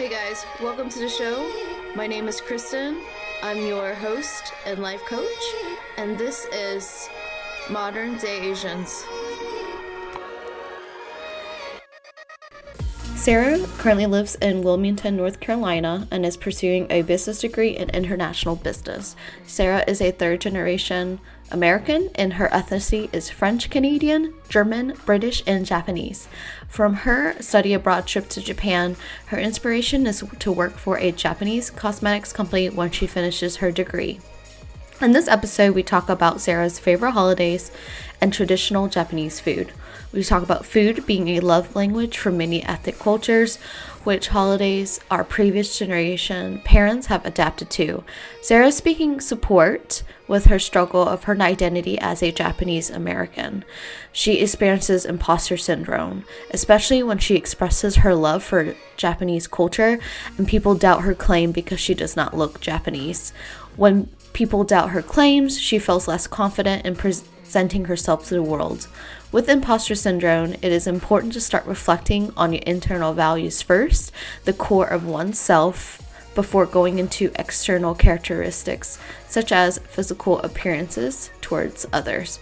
Hey guys, welcome to the show. My name is Kristen. I'm your host and life coach, and this is Modern Day Asians. Sarah currently lives in Wilmington, North Carolina, and is pursuing a business degree in international business. Sarah is a third generation American, and her ethnicity is French Canadian, German, British, and Japanese. From her study abroad trip to Japan, her inspiration is to work for a Japanese cosmetics company when she finishes her degree. In this episode, we talk about Sarah's favorite holidays and traditional Japanese food. We talk about food being a love language for many ethnic cultures, which holidays our previous generation parents have adapted to. Sarah speaking support with her struggle of her identity as a Japanese American. She experiences imposter syndrome, especially when she expresses her love for Japanese culture and people doubt her claim because she does not look Japanese. When people doubt her claims, she feels less confident in presenting herself to the world. With imposter syndrome, it is important to start reflecting on your internal values first, the core of oneself, before going into external characteristics such as physical appearances towards others.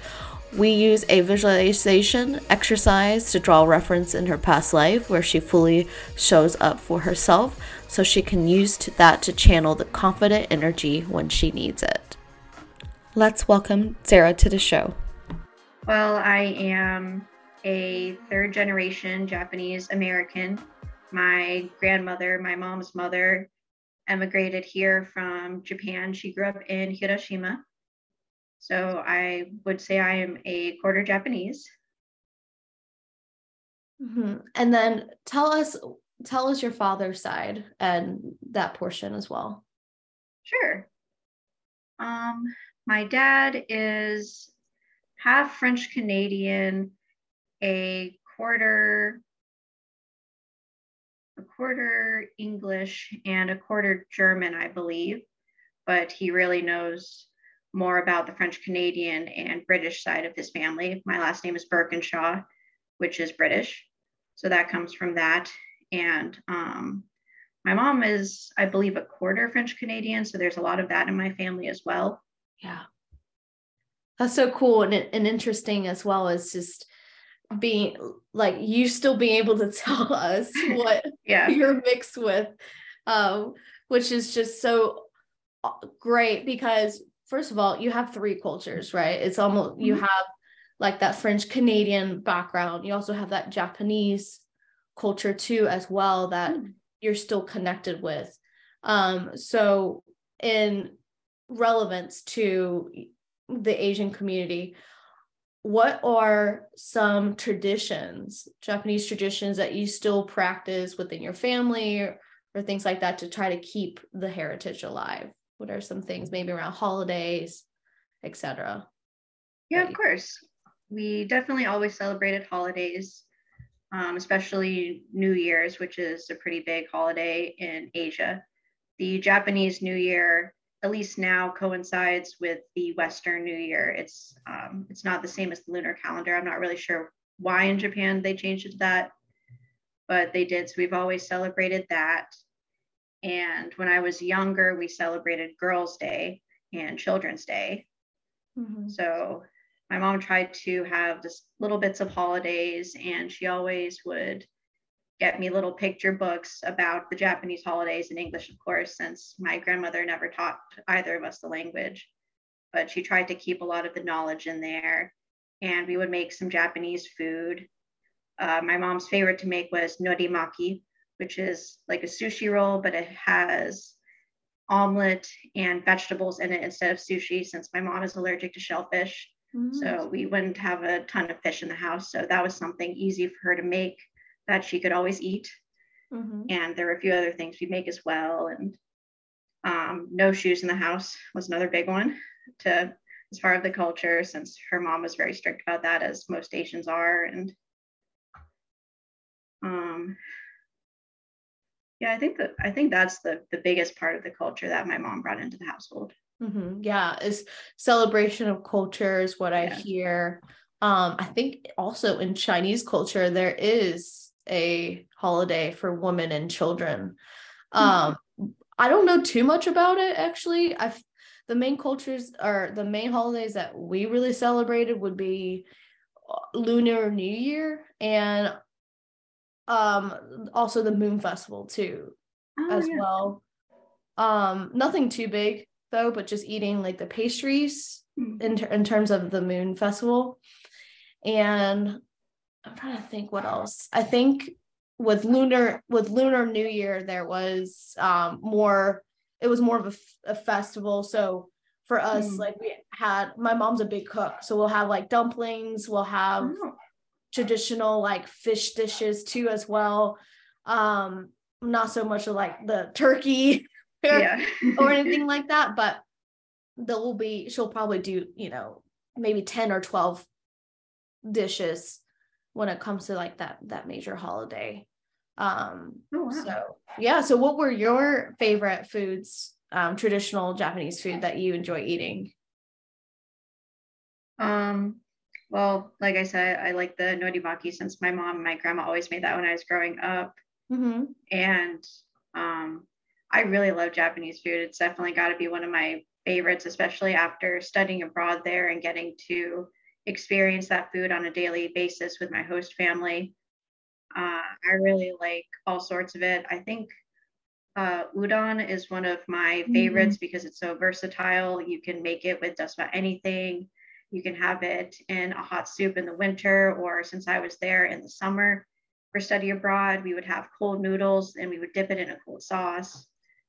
We use a visualization exercise to draw reference in her past life where she fully shows up for herself so she can use that to channel the confident energy when she needs it. Let's welcome Sarah to the show. Well, I am a third generation Japanese American. My grandmother, my mom's mother, emigrated here from Japan. She grew up in Hiroshima. So I would say I am a quarter Japanese. Mm-hmm. And then tell us tell us your father's side and that portion as well. Sure. Um, my dad is half French Canadian, a quarter a quarter English and a quarter German, I believe, but he really knows more about the French Canadian and British side of his family. My last name is Birkinshaw, which is British. So that comes from that. And um, my mom is, I believe, a quarter French Canadian. So there's a lot of that in my family as well. Yeah. That's so cool and, and interesting as well as just being like you still being able to tell us what yeah. you're mixed with um, which is just so uh, great because first of all you have three cultures right it's almost mm-hmm. you have like that french canadian background you also have that japanese culture too as well that mm-hmm. you're still connected with um so in relevance to the asian community what are some traditions, Japanese traditions that you still practice within your family or, or things like that to try to keep the heritage alive? What are some things maybe around holidays, etc.? Yeah, of course. We definitely always celebrated holidays, um, especially New Year's, which is a pretty big holiday in Asia. The Japanese New Year at least now coincides with the Western New Year. It's um, it's not the same as the lunar calendar. I'm not really sure why in Japan they changed it to that, but they did. So we've always celebrated that. And when I was younger, we celebrated Girls' Day and Children's Day. Mm-hmm. So my mom tried to have just little bits of holidays, and she always would get me little picture books about the Japanese holidays in English, of course, since my grandmother never taught either of us the language. But she tried to keep a lot of the knowledge in there. And we would make some Japanese food. Uh, my mom's favorite to make was norimaki, which is like a sushi roll, but it has omelet and vegetables in it instead of sushi, since my mom is allergic to shellfish. Mm-hmm. So we wouldn't have a ton of fish in the house. So that was something easy for her to make that she could always eat. Mm-hmm. And there were a few other things we'd make as well. And um, no shoes in the house was another big one to as part of the culture, since her mom was very strict about that, as most Asians are. And um, yeah, I think that I think that's the the biggest part of the culture that my mom brought into the household. Mm-hmm. Yeah, is celebration of culture is what I yeah. hear. Um, I think also in Chinese culture there is a holiday for women and children. Um, I don't know too much about it actually. I've the main cultures or the main holidays that we really celebrated would be uh, Lunar New Year and um also the Moon Festival too oh, as yeah. well. Um nothing too big though, but just eating like the pastries mm-hmm. in in terms of the Moon Festival. And I'm trying to think what else. I think with lunar with lunar new year there was um more it was more of a, a festival so for us mm. like we had my mom's a big cook so we'll have like dumplings we'll have oh. traditional like fish dishes too as well um not so much of like the turkey yeah. or anything like that but there will be she'll probably do you know maybe 10 or 12 dishes when it comes to like that that major holiday um oh, wow. so yeah so what were your favorite foods um traditional japanese food that you enjoy eating um well like i said i like the norimaki since my mom and my grandma always made that when i was growing up mm-hmm. and um i really love japanese food it's definitely got to be one of my favorites especially after studying abroad there and getting to experience that food on a daily basis with my host family. Uh, I really like all sorts of it. I think uh, udon is one of my mm-hmm. favorites mm-hmm. because it's so versatile. You can make it with just about anything. You can have it in a hot soup in the winter, or since I was there in the summer for study abroad, we would have cold noodles and we would dip it in a cold sauce.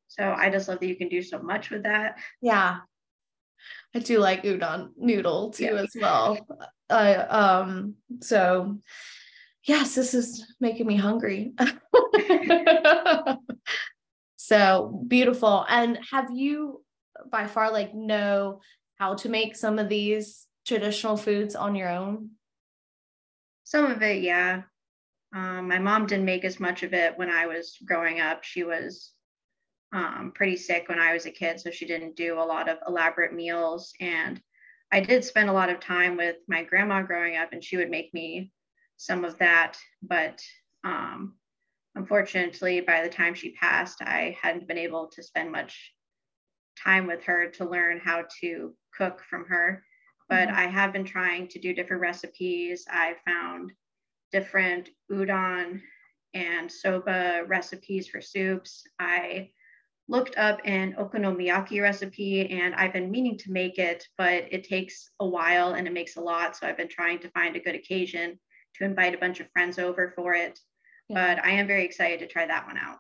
So I just love that you can do so much with that. Yeah, I do like udon noodle too yeah. as well. I um so yes, this is making me hungry. so beautiful. And have you by far like know how to make some of these traditional foods on your own? Some of it, yeah. Um, my mom didn't make as much of it when I was growing up. She was um, pretty sick when I was a kid, so she didn't do a lot of elaborate meals. And I did spend a lot of time with my grandma growing up, and she would make me some of that. But um, unfortunately, by the time she passed, I hadn't been able to spend much time with her to learn how to cook from her. But mm-hmm. I have been trying to do different recipes. I found different udon and soba recipes for soups. I looked up an okonomiyaki recipe and I've been meaning to make it, but it takes a while and it makes a lot. So I've been trying to find a good occasion to invite a bunch of friends over for it. Yeah. But I am very excited to try that one out.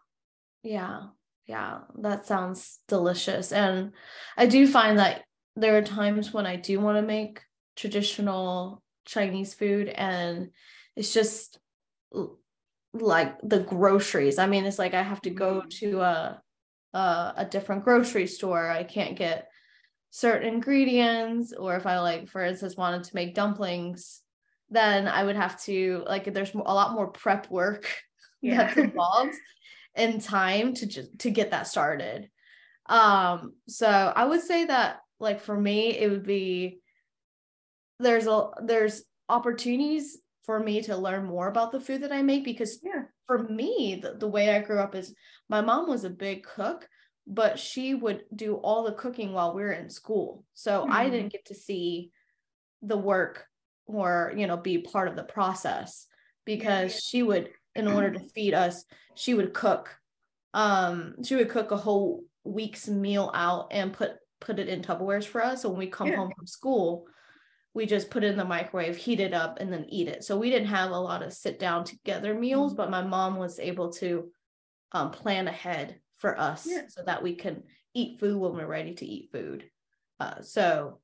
Yeah. Yeah. That sounds delicious. And I do find that there are times when I do want to make traditional Chinese food and it's just like the groceries. I mean, it's like I have to go mm-hmm. to a uh, a different grocery store i can't get certain ingredients or if i like for instance wanted to make dumplings then i would have to like there's a lot more prep work yeah. that's involved in time to just to get that started um so i would say that like for me it would be there's a there's opportunities for me to learn more about the food that I make because yeah. For me, the, the way I grew up is my mom was a big cook, but she would do all the cooking while we were in school. So mm-hmm. I didn't get to see the work or, you know, be part of the process because yeah. she would, in order to feed us, she would cook. Um, she would cook a whole week's meal out and put put it in Tupperwares for us. So when we come yeah. home from school, we just put it in the microwave, heat it up, and then eat it. So we didn't have a lot of sit down together meals, mm-hmm. but my mom was able to um, plan ahead for us yeah. so that we can eat food when we're ready to eat food. Uh, so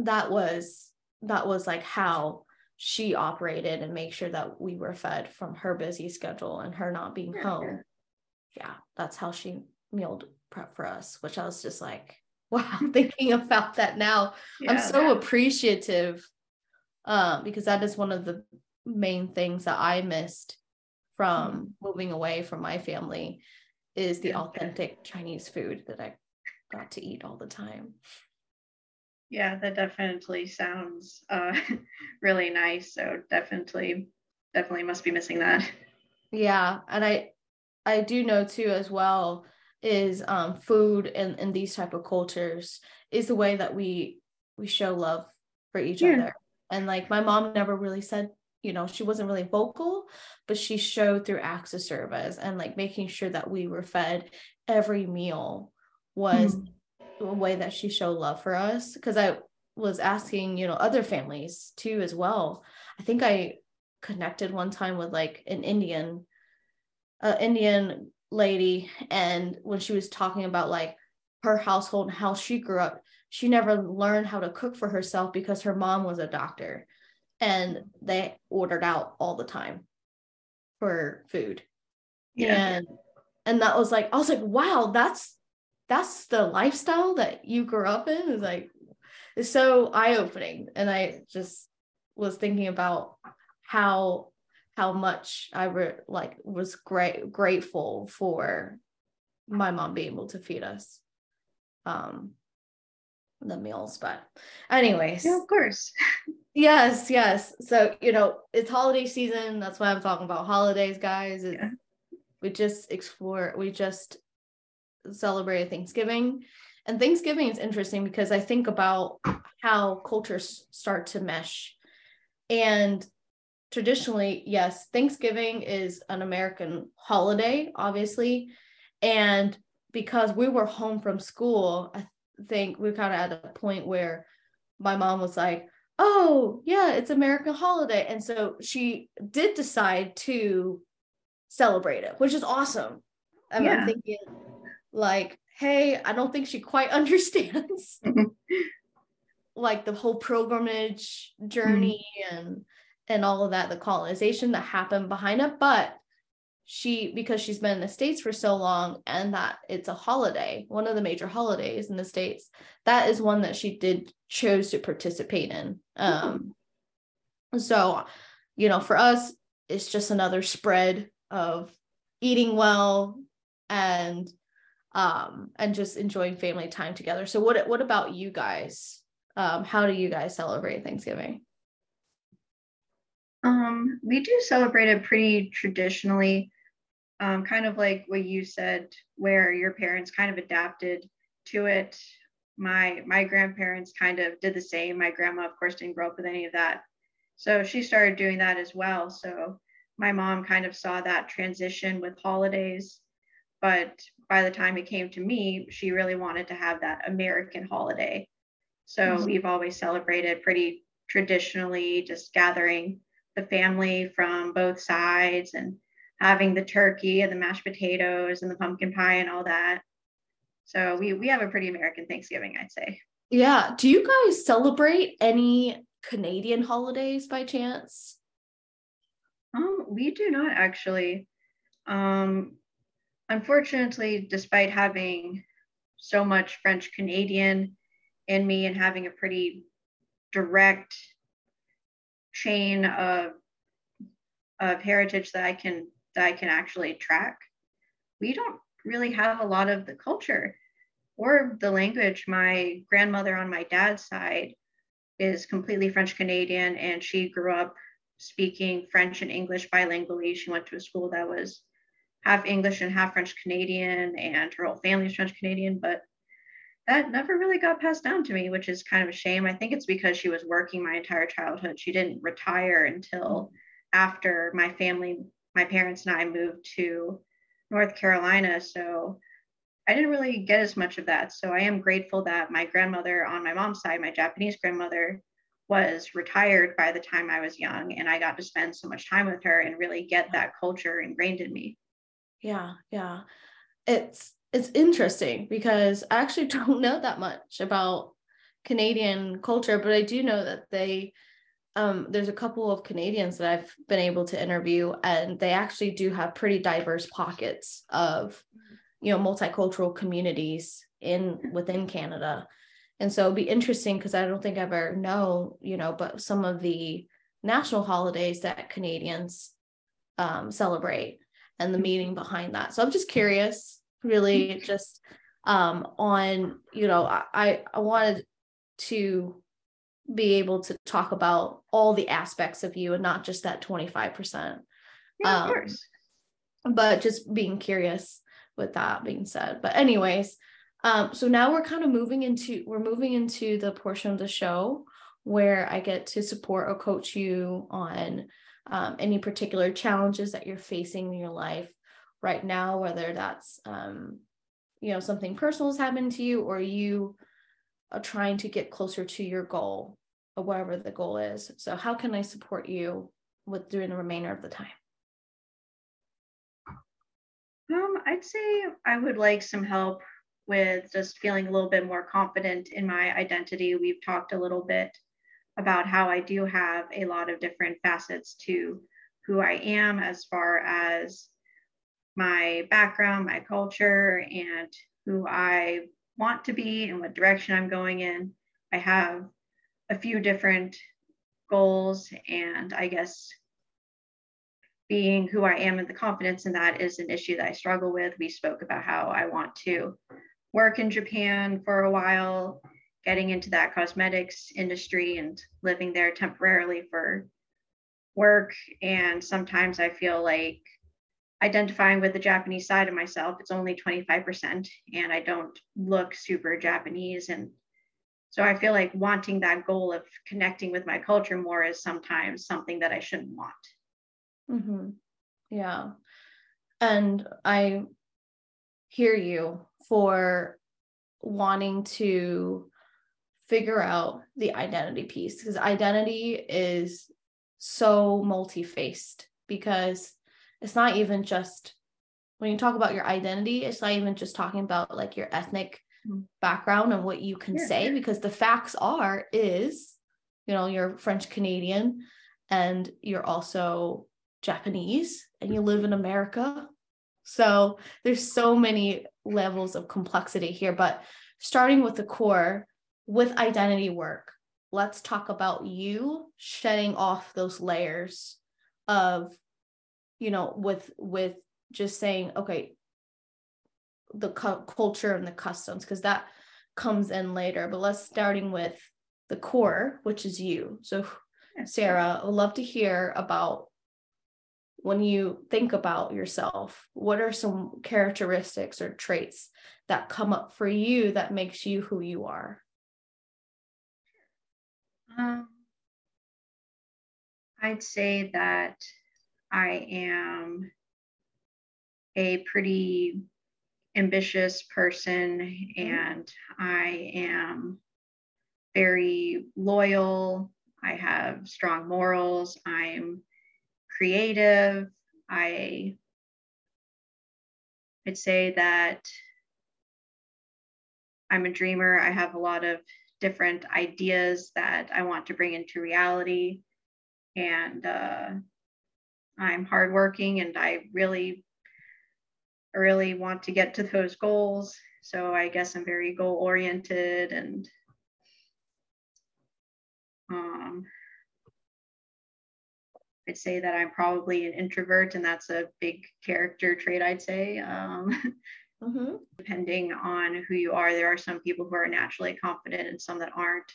that was that was like how she operated and make sure that we were fed from her busy schedule and her not being yeah, home. Yeah. yeah, that's how she meal prep for us, which I was just like, wow I'm thinking about that now yeah. i'm so appreciative um, because that is one of the main things that i missed from mm-hmm. moving away from my family is the authentic chinese food that i got to eat all the time yeah that definitely sounds uh, really nice so definitely definitely must be missing that yeah and i I do know too as well is um, food and in these type of cultures is the way that we we show love for each yeah. other. And like my mom never really said, you know, she wasn't really vocal, but she showed through acts of service and like making sure that we were fed every meal was mm-hmm. a way that she showed love for us. Cause I was asking, you know, other families too as well. I think I connected one time with like an Indian, uh, Indian lady, and when she was talking about like her household and how she grew up, she never learned how to cook for herself because her mom was a doctor, and they ordered out all the time for food. Yeah. And and that was like I was like, wow, that's that's the lifestyle that you grew up in. Is like it's so eye-opening. And I just was thinking about how how much I re- like was great grateful for my mom being able to feed us um the meals but anyways. Yeah, of course. Yes yes. So you know it's holiday season. That's why i'm talking about holidays guys. Yeah. we just explore we just celebrated thanksgiving. And thanksgiving is interesting because i think about how cultures start to mesh. And traditionally, yes, Thanksgiving is an American holiday, obviously. And because we were home from school, I think we kind of at a point where my mom was like, oh, yeah, it's American holiday. And so she did decide to celebrate it, which is awesome. Yeah. I'm thinking, like, hey, I don't think she quite understands like the whole pilgrimage journey mm-hmm. and and all of that, the colonization that happened behind it. But she, because she's been in the States for so long and that it's a holiday, one of the major holidays in the States, that is one that she did chose to participate in. Um, so, you know, for us, it's just another spread of eating well and um and just enjoying family time together. So what what about you guys? Um, how do you guys celebrate Thanksgiving? Um, we do celebrate it pretty traditionally, um, kind of like what you said, where your parents kind of adapted to it. My my grandparents kind of did the same. My grandma, of course, didn't grow up with any of that, so she started doing that as well. So my mom kind of saw that transition with holidays, but by the time it came to me, she really wanted to have that American holiday. So mm-hmm. we've always celebrated pretty traditionally, just gathering the family from both sides and having the turkey and the mashed potatoes and the pumpkin pie and all that. So we we have a pretty American Thanksgiving, I'd say. Yeah. Do you guys celebrate any Canadian holidays by chance? Um, we do not actually. Um, unfortunately, despite having so much French Canadian in me and having a pretty direct chain of of heritage that I can that I can actually track. We don't really have a lot of the culture or the language. My grandmother on my dad's side is completely French Canadian and she grew up speaking French and English bilingually. She went to a school that was half English and half French Canadian, and her whole family is French Canadian, but that never really got passed down to me, which is kind of a shame. I think it's because she was working my entire childhood. She didn't retire until after my family, my parents and I moved to North Carolina. So I didn't really get as much of that. So I am grateful that my grandmother on my mom's side, my Japanese grandmother, was retired by the time I was young. And I got to spend so much time with her and really get that culture ingrained in me. Yeah, yeah. It's it's interesting because I actually don't know that much about Canadian culture, but I do know that they um, there's a couple of Canadians that I've been able to interview, and they actually do have pretty diverse pockets of you know multicultural communities in within Canada. And so it'd be interesting because I don't think I've ever know, you know, but some of the national holidays that Canadians um, celebrate and the meaning behind that. So I'm just curious really just um, on you know I I wanted to be able to talk about all the aspects of you and not just that 25%. Yeah, um, of course. but just being curious with that being said. But anyways, um, so now we're kind of moving into we're moving into the portion of the show where I get to support or coach you on um, any particular challenges that you're facing in your life right now, whether that's um, you know something personal has happened to you or you are trying to get closer to your goal or whatever the goal is. So how can I support you with during the remainder of the time? Um, I'd say I would like some help with just feeling a little bit more confident in my identity. We've talked a little bit about how I do have a lot of different facets to who I am as far as my background, my culture, and who I want to be and what direction I'm going in. I have a few different goals, and I guess being who I am and the confidence in that is an issue that I struggle with. We spoke about how I want to work in Japan for a while, getting into that cosmetics industry and living there temporarily for work. And sometimes I feel like identifying with the Japanese side of myself, it's only 25%, and I don't look super Japanese. And so I feel like wanting that goal of connecting with my culture more is sometimes something that I shouldn't want. Mm-hmm. Yeah. And I hear you for wanting to figure out the identity piece because identity is so multi-faced because it's not even just when you talk about your identity it's not even just talking about like your ethnic mm-hmm. background and what you can yeah. say because the facts are is you know you're french canadian and you're also Japanese and you live in America. So there's so many levels of complexity here. But starting with the core, with identity work, let's talk about you shedding off those layers of, you know, with with just saying, okay, the cu- culture and the customs, because that comes in later. But let's starting with the core, which is you. So Sarah, I would love to hear about when you think about yourself what are some characteristics or traits that come up for you that makes you who you are um, i'd say that i am a pretty ambitious person and i am very loyal i have strong morals i'm creative. I I'd say that I'm a dreamer. I have a lot of different ideas that I want to bring into reality. And uh, I'm hardworking and I really, really want to get to those goals. So I guess I'm very goal oriented and um, I'd say that I'm probably an introvert, and that's a big character trait, I'd say. Um, mm-hmm. Depending on who you are, there are some people who are naturally confident and some that aren't.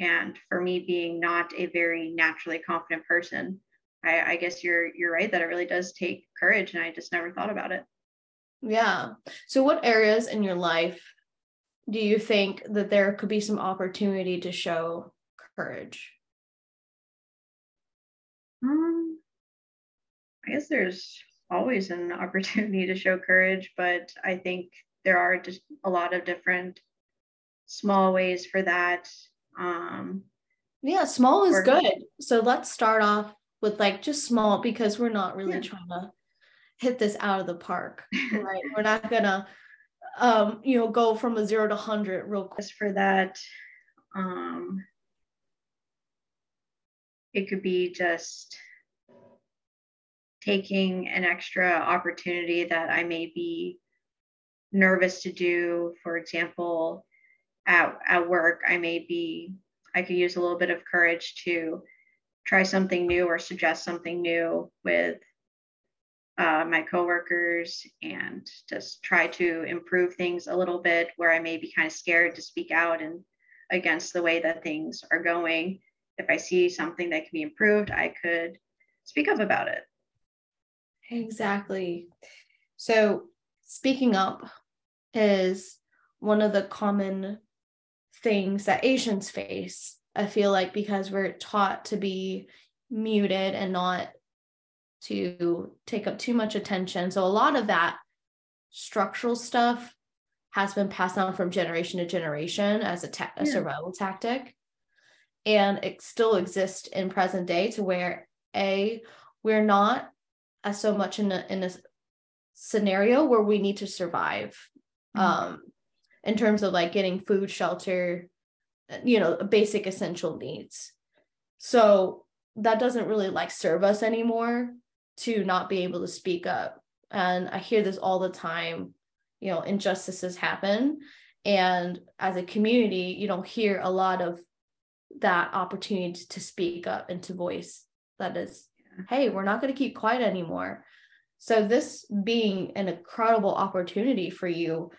And for me, being not a very naturally confident person, I, I guess you're you're right that it really does take courage, and I just never thought about it. Yeah. So, what areas in your life do you think that there could be some opportunity to show courage? Um, I guess there's always an opportunity to show courage, but I think there are just a lot of different small ways for that. Um, yeah, small is good. So let's start off with like just small because we're not really yeah. trying to hit this out of the park, right? we're not gonna, um, you know, go from a zero to hundred real quick. For that, um, it could be just taking an extra opportunity that I may be nervous to do. For example, at, at work, I may be, I could use a little bit of courage to try something new or suggest something new with uh, my coworkers and just try to improve things a little bit where I may be kind of scared to speak out and against the way that things are going if I see something that can be improved, I could speak up about it. Exactly. So, speaking up is one of the common things that Asians face. I feel like because we're taught to be muted and not to take up too much attention. So, a lot of that structural stuff has been passed on from generation to generation as a, ta- a survival tactic. And it still exists in present day to where A, we're not as so much in a, in a scenario where we need to survive mm-hmm. um, in terms of like getting food, shelter, you know, basic essential needs. So that doesn't really like serve us anymore to not be able to speak up. And I hear this all the time, you know, injustices happen. And as a community, you don't hear a lot of that opportunity to speak up and to voice that is hey, we're not going to keep quiet anymore. So, this being an incredible opportunity for you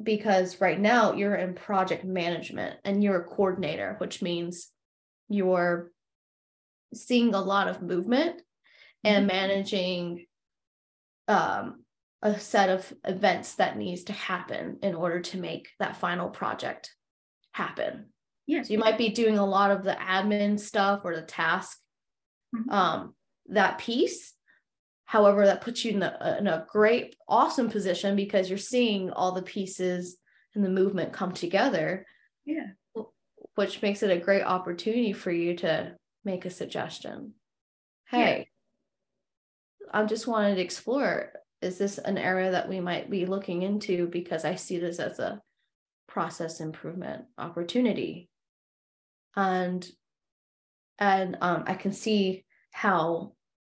because right now you're in project management and you're a coordinator, which means you're seeing a lot of movement and mm-hmm. managing um, a set of events that needs to happen in order to make that final project happen. Yeah. So you might be doing a lot of the admin stuff or the task mm-hmm. um, that piece. However, that puts you in a, in a great, awesome position because you're seeing all the pieces and the movement come together. Yeah. Which makes it a great opportunity for you to make a suggestion. Hey, yeah. I just wanted to explore is this an area that we might be looking into because I see this as a process improvement opportunity. And and um, I can see how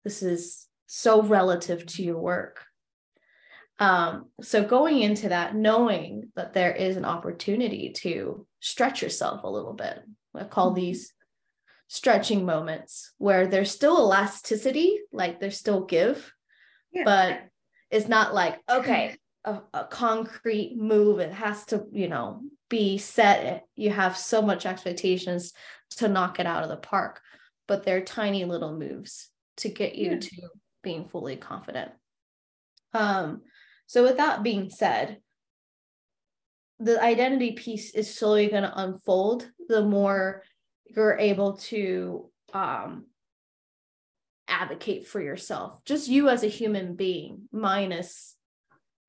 this is so relative to your work. Um, so going into that, knowing that there is an opportunity to stretch yourself a little bit, I call mm-hmm. these stretching moments where there's still elasticity, like there's still give, yeah. but it's not like, okay, a, a, concrete move. It has to, you know, be set. You have so much expectations to knock it out of the park, but they're tiny little moves to get you yeah. to being fully confident. Um, so with that being said, the identity piece is slowly going to unfold the more you're able to um, advocate for yourself, just you as a human being, minus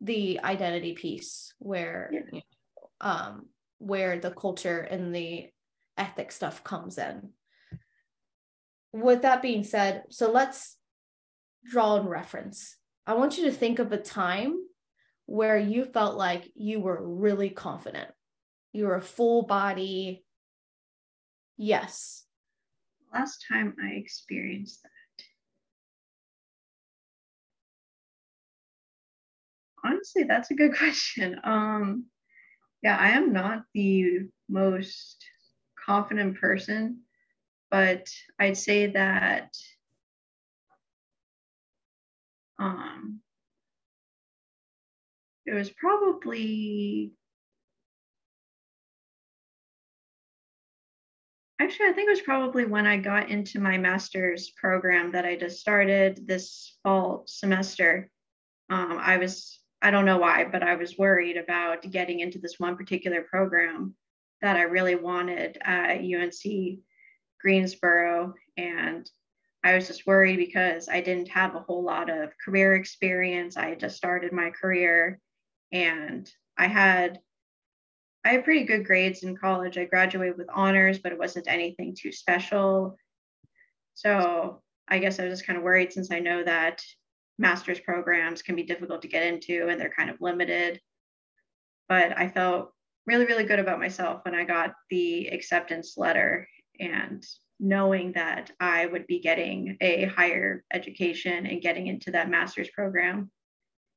the identity piece where yeah. you know, um, where the culture and the ethic stuff comes in. With that being said, so let's draw in reference. I want you to think of a time where you felt like you were really confident. You were a full body. Yes. Last time I experienced that. Honestly, that's a good question. Um, yeah, I am not the most confident person, but I'd say that um, it was probably actually i think it was probably when i got into my master's program that i just started this fall semester. Um, i was i don't know why but i was worried about getting into this one particular program that i really wanted at unc greensboro. And I was just worried because I didn't have a whole lot of career experience. I had just started my career and I had I had pretty good grades in college. I graduated with honors, but it wasn't anything too special. So I guess I was just kind of worried since I know that master's programs can be difficult to get into and they're kind of limited. But I felt really, really good about myself when I got the acceptance letter and knowing that I would be getting a higher education and getting into that master's program.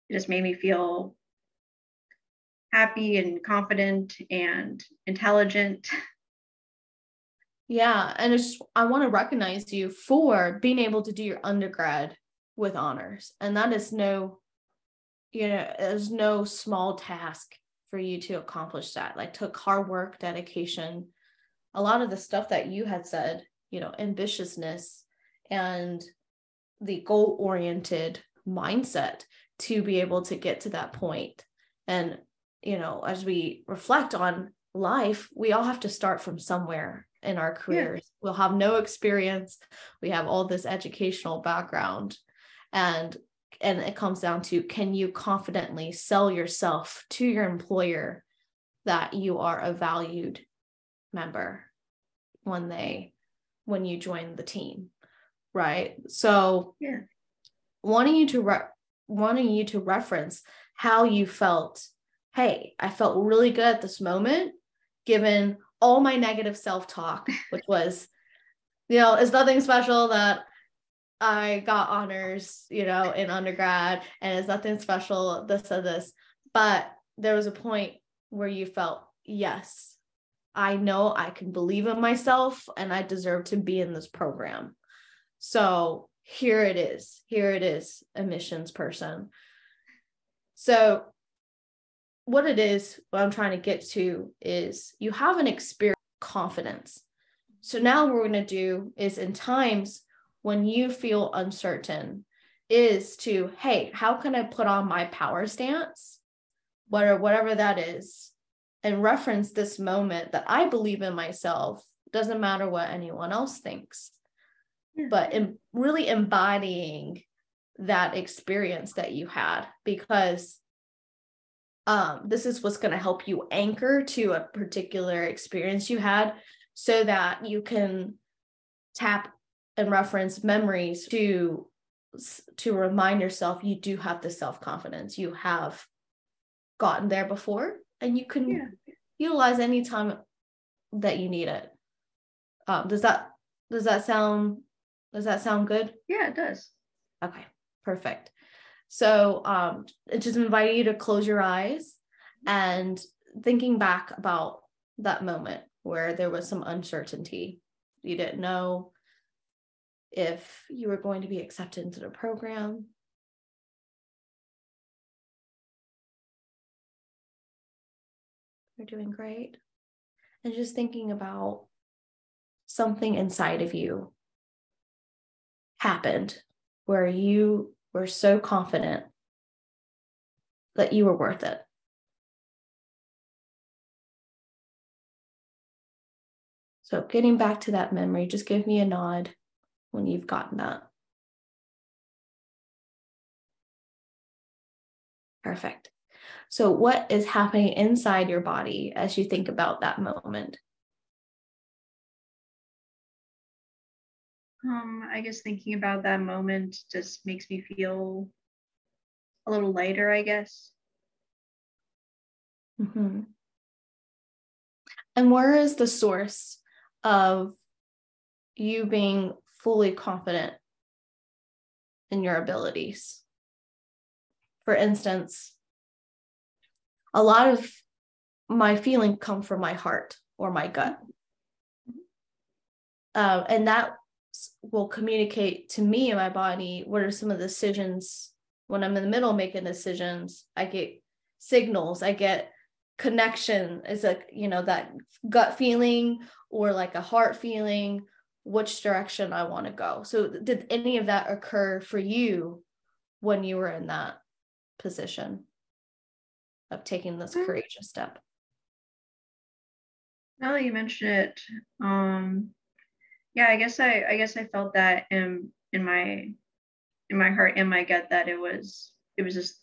It just made me feel happy and confident and intelligent. Yeah, and it's I want to recognize you for being able to do your undergrad with honors. And that is no you know, there's no small task for you to accomplish that. Like took hard work, dedication, a lot of the stuff that you had said you know ambitiousness and the goal oriented mindset to be able to get to that point. And you know as we reflect on life we all have to start from somewhere in our careers. Yeah. we'll have no experience. We have all this educational background. And and it comes down to can you confidently sell yourself to your employer that you are a valued member when they when you join the team right so yeah wanting you to re- wanting you to reference how you felt hey i felt really good at this moment given all my negative self-talk which was you know it's nothing special that I got honors, you know, in undergrad, and it's nothing special, this or this. But there was a point where you felt, yes, I know I can believe in myself and I deserve to be in this program. So here it is. Here it is, admissions person. So, what it is, what I'm trying to get to is you have an experience confidence. So, now what we're going to do is in times when you feel uncertain is to, hey, how can I put on my power stance? Whatever, whatever that is, and reference this moment that I believe in myself. Doesn't matter what anyone else thinks. But in really embodying that experience that you had because um, this is what's going to help you anchor to a particular experience you had so that you can tap and reference memories to to remind yourself you do have the self-confidence you have gotten there before and you can yeah. utilize any time that you need it. Um, does that does that sound does that sound good? Yeah it does. Okay perfect. So um just invite you to close your eyes and thinking back about that moment where there was some uncertainty. You didn't know if you were going to be accepted into the program. You're doing great. And just thinking about something inside of you happened where you were so confident that you were worth it. So, getting back to that memory, just give me a nod when you've gotten that. Perfect. So, what is happening inside your body as you think about that moment? Um, I guess thinking about that moment just makes me feel a little lighter, I guess. Mm-hmm. And where is the source of you being fully confident in your abilities. For instance, a lot of my feeling come from my heart or my gut. Uh, and that will communicate to me and my body what are some of the decisions when I'm in the middle making decisions. I get signals, I get connection. Is like, you know, that gut feeling or like a heart feeling which direction I want to go. So, did any of that occur for you when you were in that position of taking this mm. courageous step? Now that you mention it, um, yeah, I guess I, I guess I felt that in in my in my heart, in my gut, that it was it was just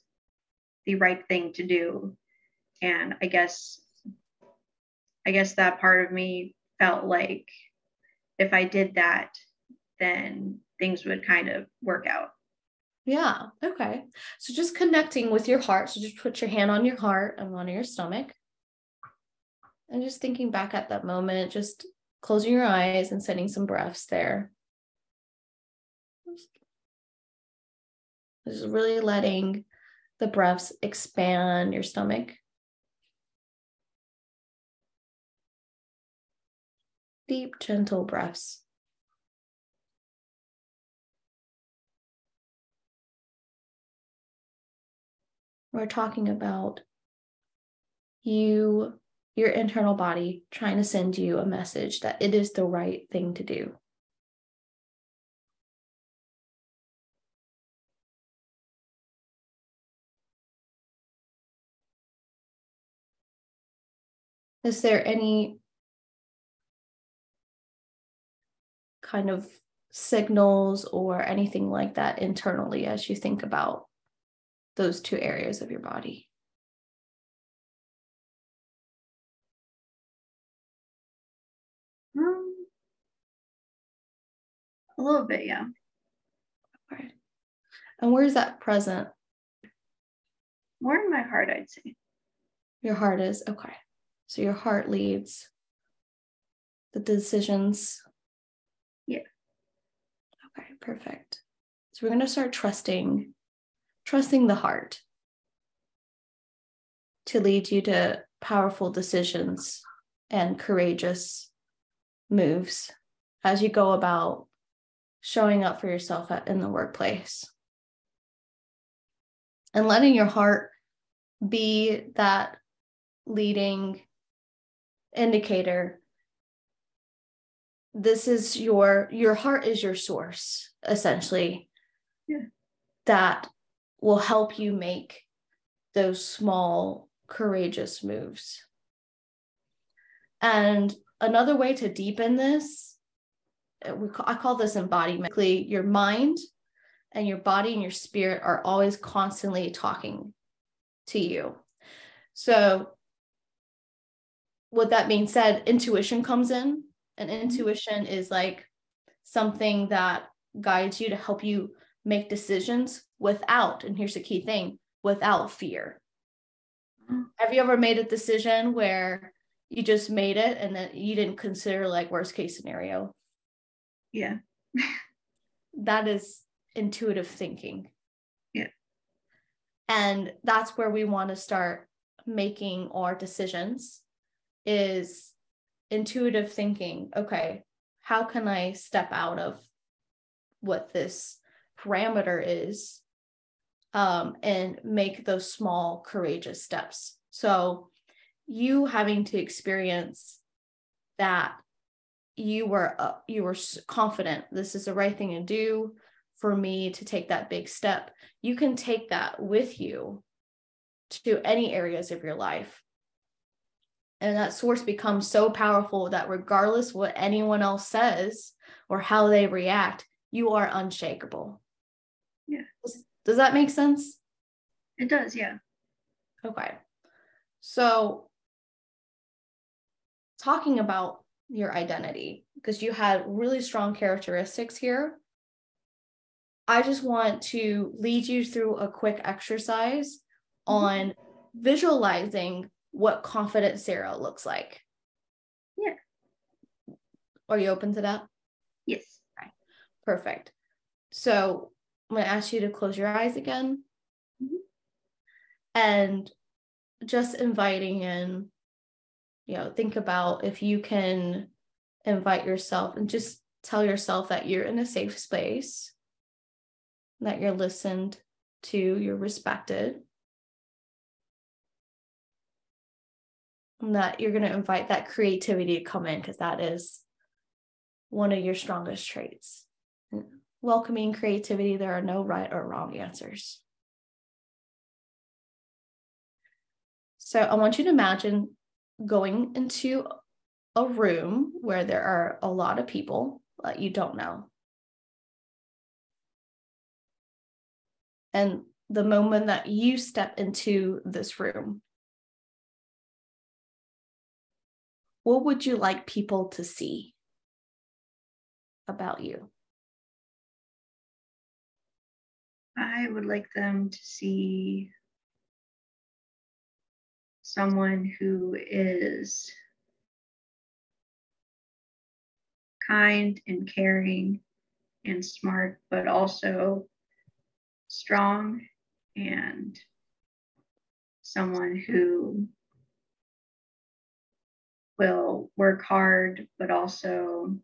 the right thing to do, and I guess I guess that part of me felt like if I did that, then things would kind of work out. Yeah. Okay. So just connecting with your heart. So just put your hand on your heart and one on your stomach. And just thinking back at that moment, just closing your eyes and sending some breaths there. Just really letting the breaths expand your stomach. deep, gentle breaths. we're talking about you your internal body trying to send you a message that it is the right thing to do. Is there any kind of signals or anything like that internally as you think about those two areas of your body? Um, a little bit, yeah. Okay. And where is that present? More in my heart, I'd say. Your heart is okay. So your heart leads the decisions. Yeah. Okay, perfect. So we're going to start trusting trusting the heart to lead you to powerful decisions and courageous moves as you go about showing up for yourself in the workplace. And letting your heart be that leading indicator. This is your your heart is your source essentially. Yeah. that will help you make those small courageous moves. And another way to deepen this uh, i call this embodiment. Your mind and your body and your spirit are always constantly talking to you. So with that being said intuition comes in and mm-hmm. intuition is like something that guides you to help you make decisions without and here's the key thing without fear. Have you ever made a decision where you just made it and then you didn't consider like worst case scenario? Yeah. That is intuitive thinking. Yeah. And that's where we want to start making our decisions is intuitive thinking okay how can i step out of what this parameter is um, and make those small courageous steps. So you having to experience that you were uh, you were confident this is the right thing to do for me to take that big step you can take that with you to any areas of your life. And that source becomes so powerful that regardless what anyone else says or how they react you are unshakable does, that make sense it does yeah okay so talking about your identity because you had really strong characteristics here I just want to lead you through a quick exercise mm-hmm. on visualizing what confident Sarah looks like. Yeah. Are you open to that? Yes. Okay. Perfect. So I'm going to ask you to close your eyes again mm-hmm. and just inviting in, you know, think about if you can invite yourself and just tell yourself that you're in a safe space that you're listened to, you're respected, and that you're going to invite that creativity to come in because that is one of your strongest traits. Welcoming creativity, there are no right or wrong answers. So I want you to imagine going into a room where there are a lot of people that you don't know. and the moment that you step into this room, what would you like people to see about you? I would like them to see someone who is kind and caring and smart, but also strong and someone who will work hard, but also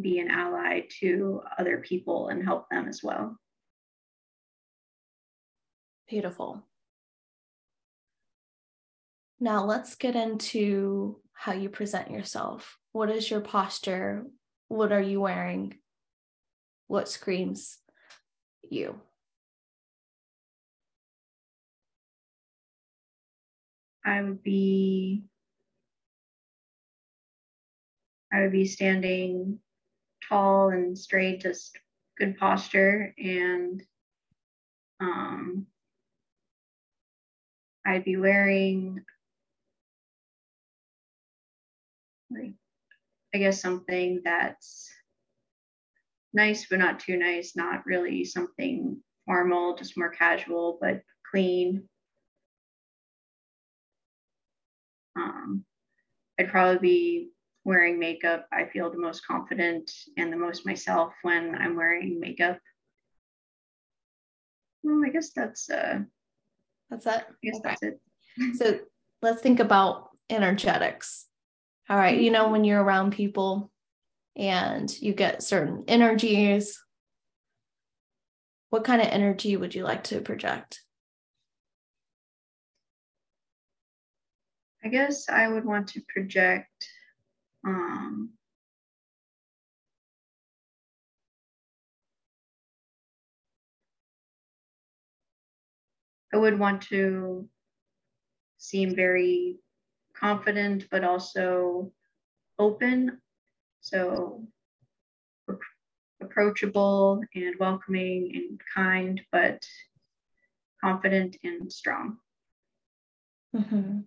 be an ally to other people and help them as well. Beautiful. Now let's get into how you present yourself. What is your posture? What are you wearing? What screams you? I would be I would be standing tall and straight, just good posture, and um, I'd be wearing like I guess something that's nice but not too nice, not really something formal, just more casual but clean. Um, I'd probably be wearing makeup. I feel the most confident and the most myself when I'm wearing makeup. Well, I guess that's uh that's it. Guess okay. that's it. so let's think about energetics. All right, you know, when you're around people and you get certain energies, what kind of energy would you like to project? I guess I would want to project um, I would want to seem very confident, but also open. So approachable and welcoming and kind, but confident and strong. Mm-hmm.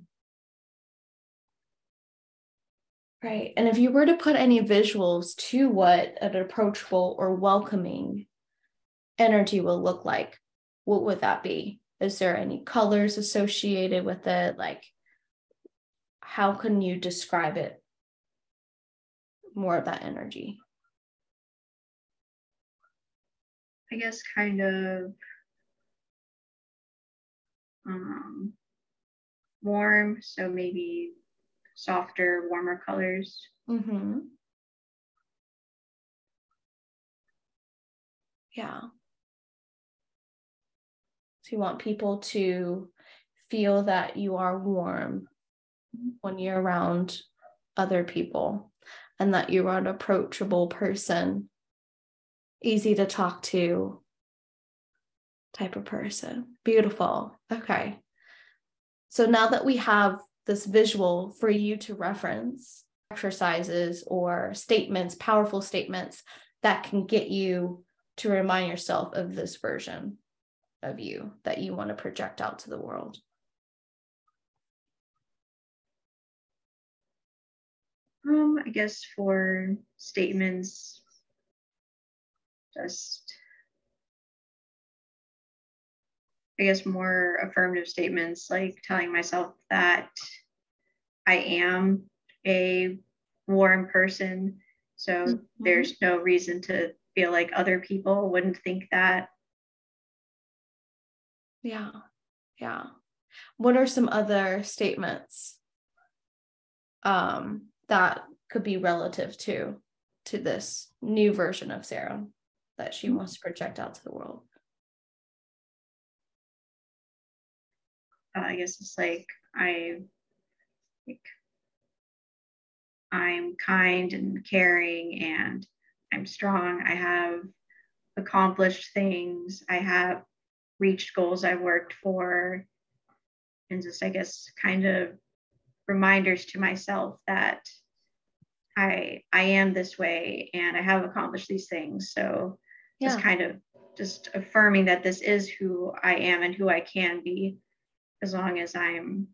Right. And if you were to put any visuals to what an approachable or welcoming energy will look like, what would that be? Is there any colors associated with it? Like, how can you describe it? More of that energy. I guess kind of um, warm. So maybe softer, warmer colors. Mm-hmm. Yeah. So you want people to feel that you are warm when you're around other people and that you are an approachable person, easy to talk to type of person. Beautiful. Okay. So now that we have this visual for you to reference exercises or statements, powerful statements that can get you to remind yourself of this version of you that you want to project out to the world. Um, I guess for statements, just I guess, more affirmative statements, like telling myself that I am a warm person. So mm-hmm. there's no reason to feel like other people wouldn't think that. Yeah. Yeah. What are some other statements um, that could be relative to to this new version of Sarah that she mm-hmm. wants to project out to the world? uh, I guess it's like I like I'm kind and caring and I'm strong. I have accomplished things. I have reached goals I've worked for. And just, I guess, kind of reminders to myself that I I am this way and I have accomplished these things. So yeah. just kind of just affirming that this is who I am and who I can be as long as I'm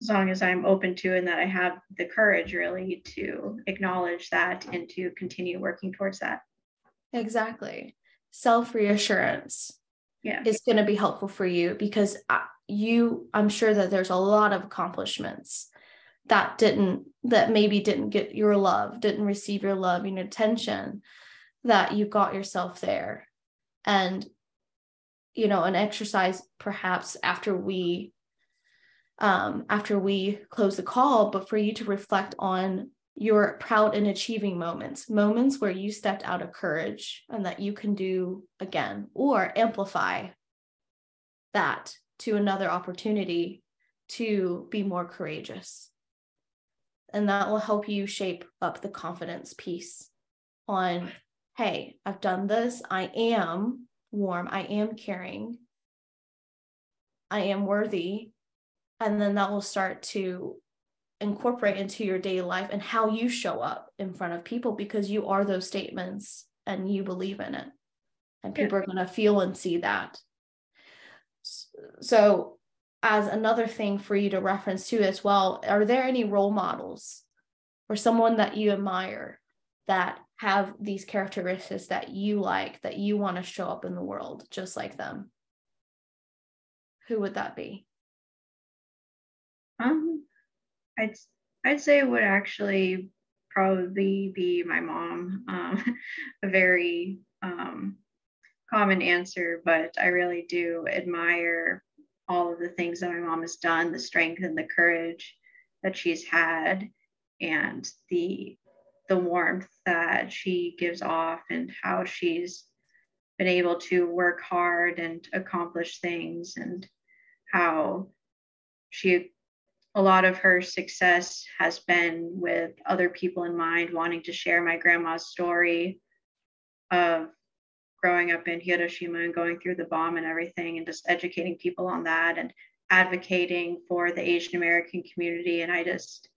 as long as I'm open to and that I have the courage really to acknowledge that and to continue working towards that. Exactly. Self reassurance yeah. is going to be helpful for you because you, I'm sure that there's a lot of accomplishments that didn't, that maybe didn't get your love, didn't receive your love and attention, that you got yourself there. And you know an exercise perhaps after we um, after we close the call but for you to reflect on your proud and achieving moments moments where you stepped out of courage and that you can do again or amplify that to another opportunity to be more courageous and that will help you shape up the confidence piece on hey i've done this i am warm. I am caring. I am worthy. And then that will start to incorporate into your daily life and how you show up in front of people because you are those statements and you believe in it. And people yeah. are going to feel and see that. So as another thing for you to reference too as well are there any role models or someone that you admire that have these characteristics that you like that you want to show up in the world just like them? Who would that be? Um i'd i'd say it would actually probably be my mom um a very um common answer but i really do admire all of the things that my mom has done the strength and the courage that she's had and the the warmth that she gives off and how she's been able to work hard and accomplish things and how she a lot of her success has been with other people in mind wanting to share my grandma's story of growing up in Hiroshima and going through the bomb and everything and just educating people on that and advocating for the Asian American community and I just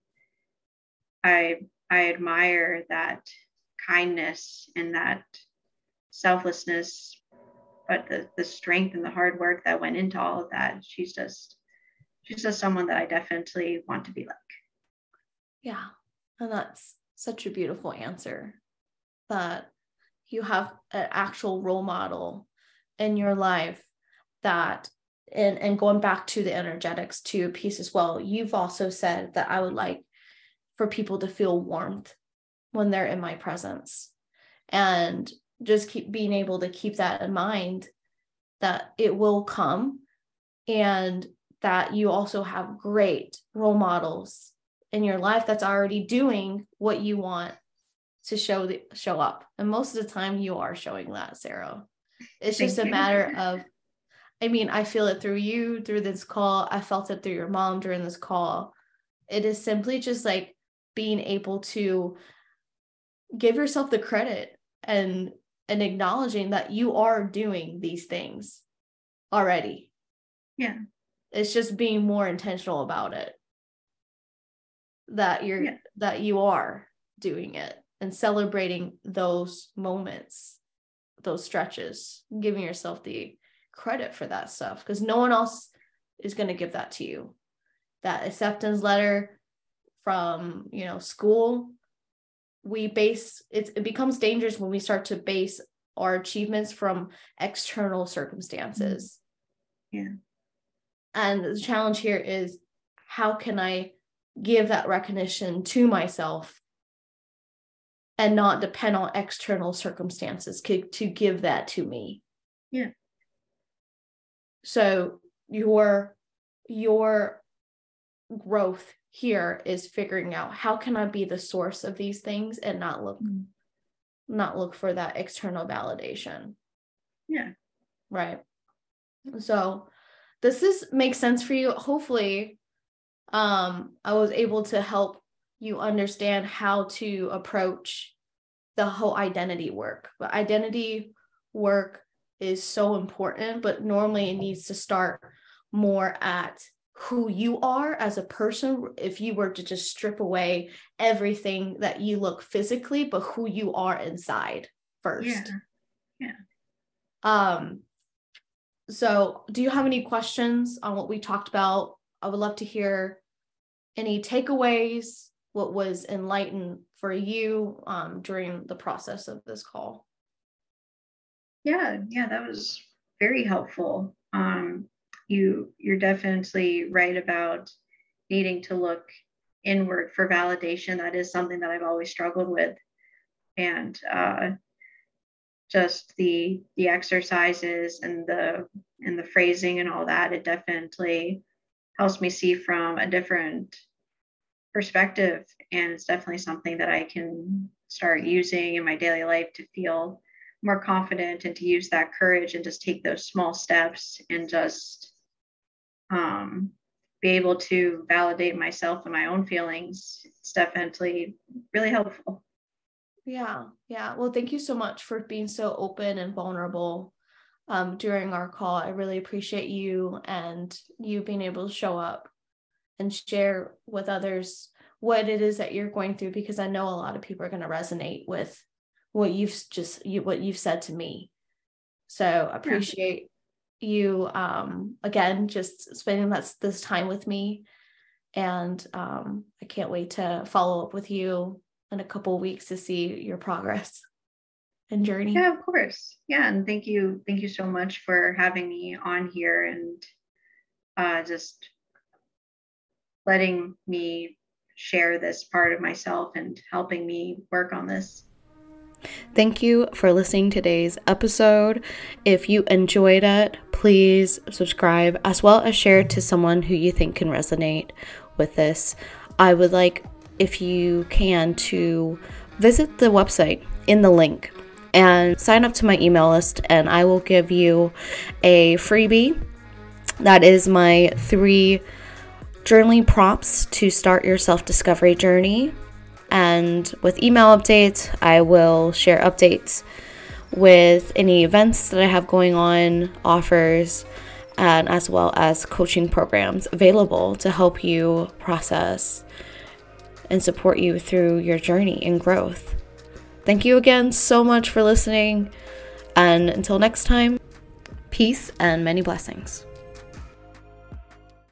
I I admire that kindness and that selflessness, but the, the strength and the hard work that went into all of that. She's just, just someone that I definitely want to be like. Yeah. And that's such a beautiful answer that you have an actual role model in your life that and and going back to the energetics to piece as well you've also said that i would like for people to feel warmth when they're in my presence and just keep being able to keep that in mind that it will come and that you also have great role models in your life that's already doing what you want to show the show up. And most of the time you are showing that sarah. It's Thank just a matter of i mean i feel it through you through this call. I felt it through your mom during this call. It is simply just like being able to give yourself the credit and and acknowledging that you are doing these things already. Yeah. It's just being more intentional about it. That you're yeah. that you are doing it and celebrating those moments, those stretches, giving yourself the credit for that stuff because no one else is going to give that to you. That acceptance letter from you know school we base it, it becomes dangerous when we start to base our achievements from external circumstances yeah and the challenge here is how can i give that recognition to myself and not depend on external circumstances to, to give that to me yeah so your your growth here is figuring out how can I be the source of these things and not look mm. not look for that external validation. Yeah. Right. So does this make sense for you? Hopefully um I was able to help you understand how to approach the whole identity work. But identity work is so important, but normally it needs to start more at who you are as a person if you were to just strip away everything that you look physically but who you are inside first yeah yeah um so do you have any questions on what we talked about? I would love to hear any takeaways what was enlightened for you um, during the process of this call. Yeah yeah that was very helpful. Um, you you're definitely right about needing to look inward for validation. That is something that I've always struggled with, and uh, just the the exercises and the and the phrasing and all that. It definitely helps me see from a different perspective, and it's definitely something that I can start using in my daily life to feel more confident and to use that courage and just take those small steps and just um, be able to validate myself and my own feelings it's definitely really helpful yeah yeah well thank you so much for being so open and vulnerable um, during our call i really appreciate you and you being able to show up and share with others what it is that you're going through because I know a lot of people are going to resonate with what you've just you what you've said to me. So appreciate yeah. you um again just spending that this time with me and um I can't wait to follow up with you in a couple weeks to see your progress and journey. Yeah, of course. Yeah, and thank you thank you so much for having me on here and uh just letting me share this part of myself and helping me work on this. Thank you for listening today's episode. If you enjoyed it, please subscribe as well as share it to someone who you think can resonate with this. I would like, if you can, to visit the website in the link and sign up to my email list, and I will give you a freebie. That is my three journaling prompts to start your self discovery journey. And with email updates, I will share updates with any events that I have going on, offers, and as well as coaching programs available to help you process and support you through your journey and growth. Thank you again so much for listening. And until next time, peace and many blessings.